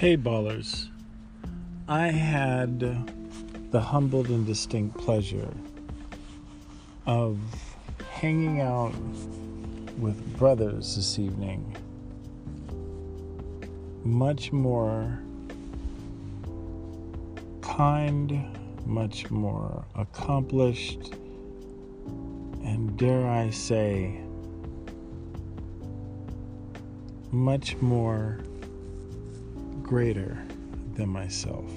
Hey, ballers. I had the humbled and distinct pleasure of hanging out with brothers this evening. Much more kind, much more accomplished, and dare I say, much more greater than myself.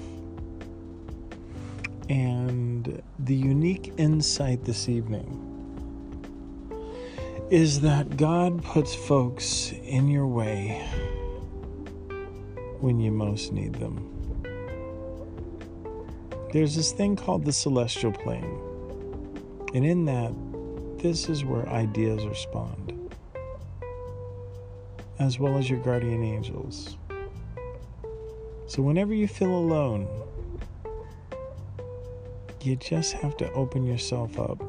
And the unique insight this evening is that God puts folks in your way when you most need them. There's this thing called the celestial plane, and in that, this is where ideas are spawned as well as your guardian angels. So, whenever you feel alone, you just have to open yourself up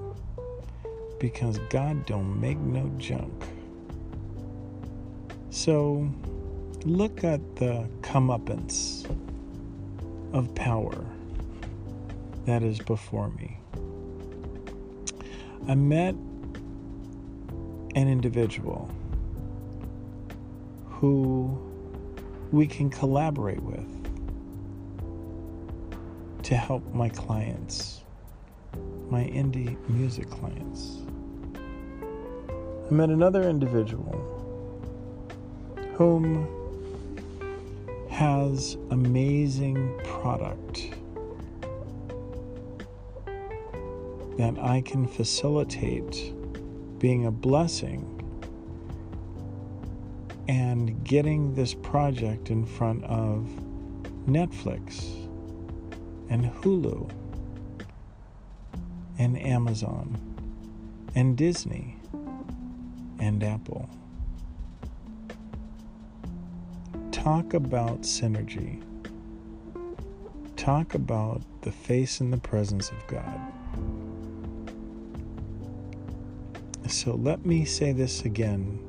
because God don't make no junk. So, look at the comeuppance of power that is before me. I met an individual who we can collaborate with to help my clients, my indie music clients. I met another individual whom has amazing product that I can facilitate being a blessing and getting this project in front of Netflix and Hulu and Amazon and Disney and Apple. Talk about synergy. Talk about the face and the presence of God. So let me say this again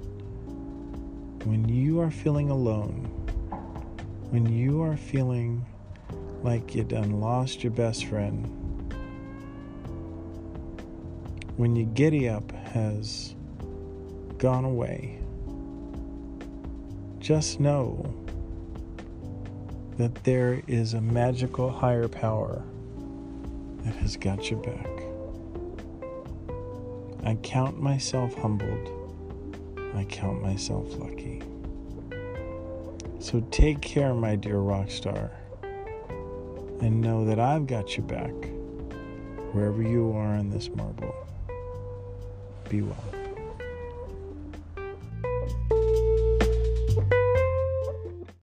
when you are feeling alone, when you are feeling like you done lost your best friend, when your giddy up has gone away, just know that there is a magical higher power that has got your back. I count myself humbled I count myself lucky. So take care, my dear rock star, and know that I've got your back wherever you are on this marble. Be well.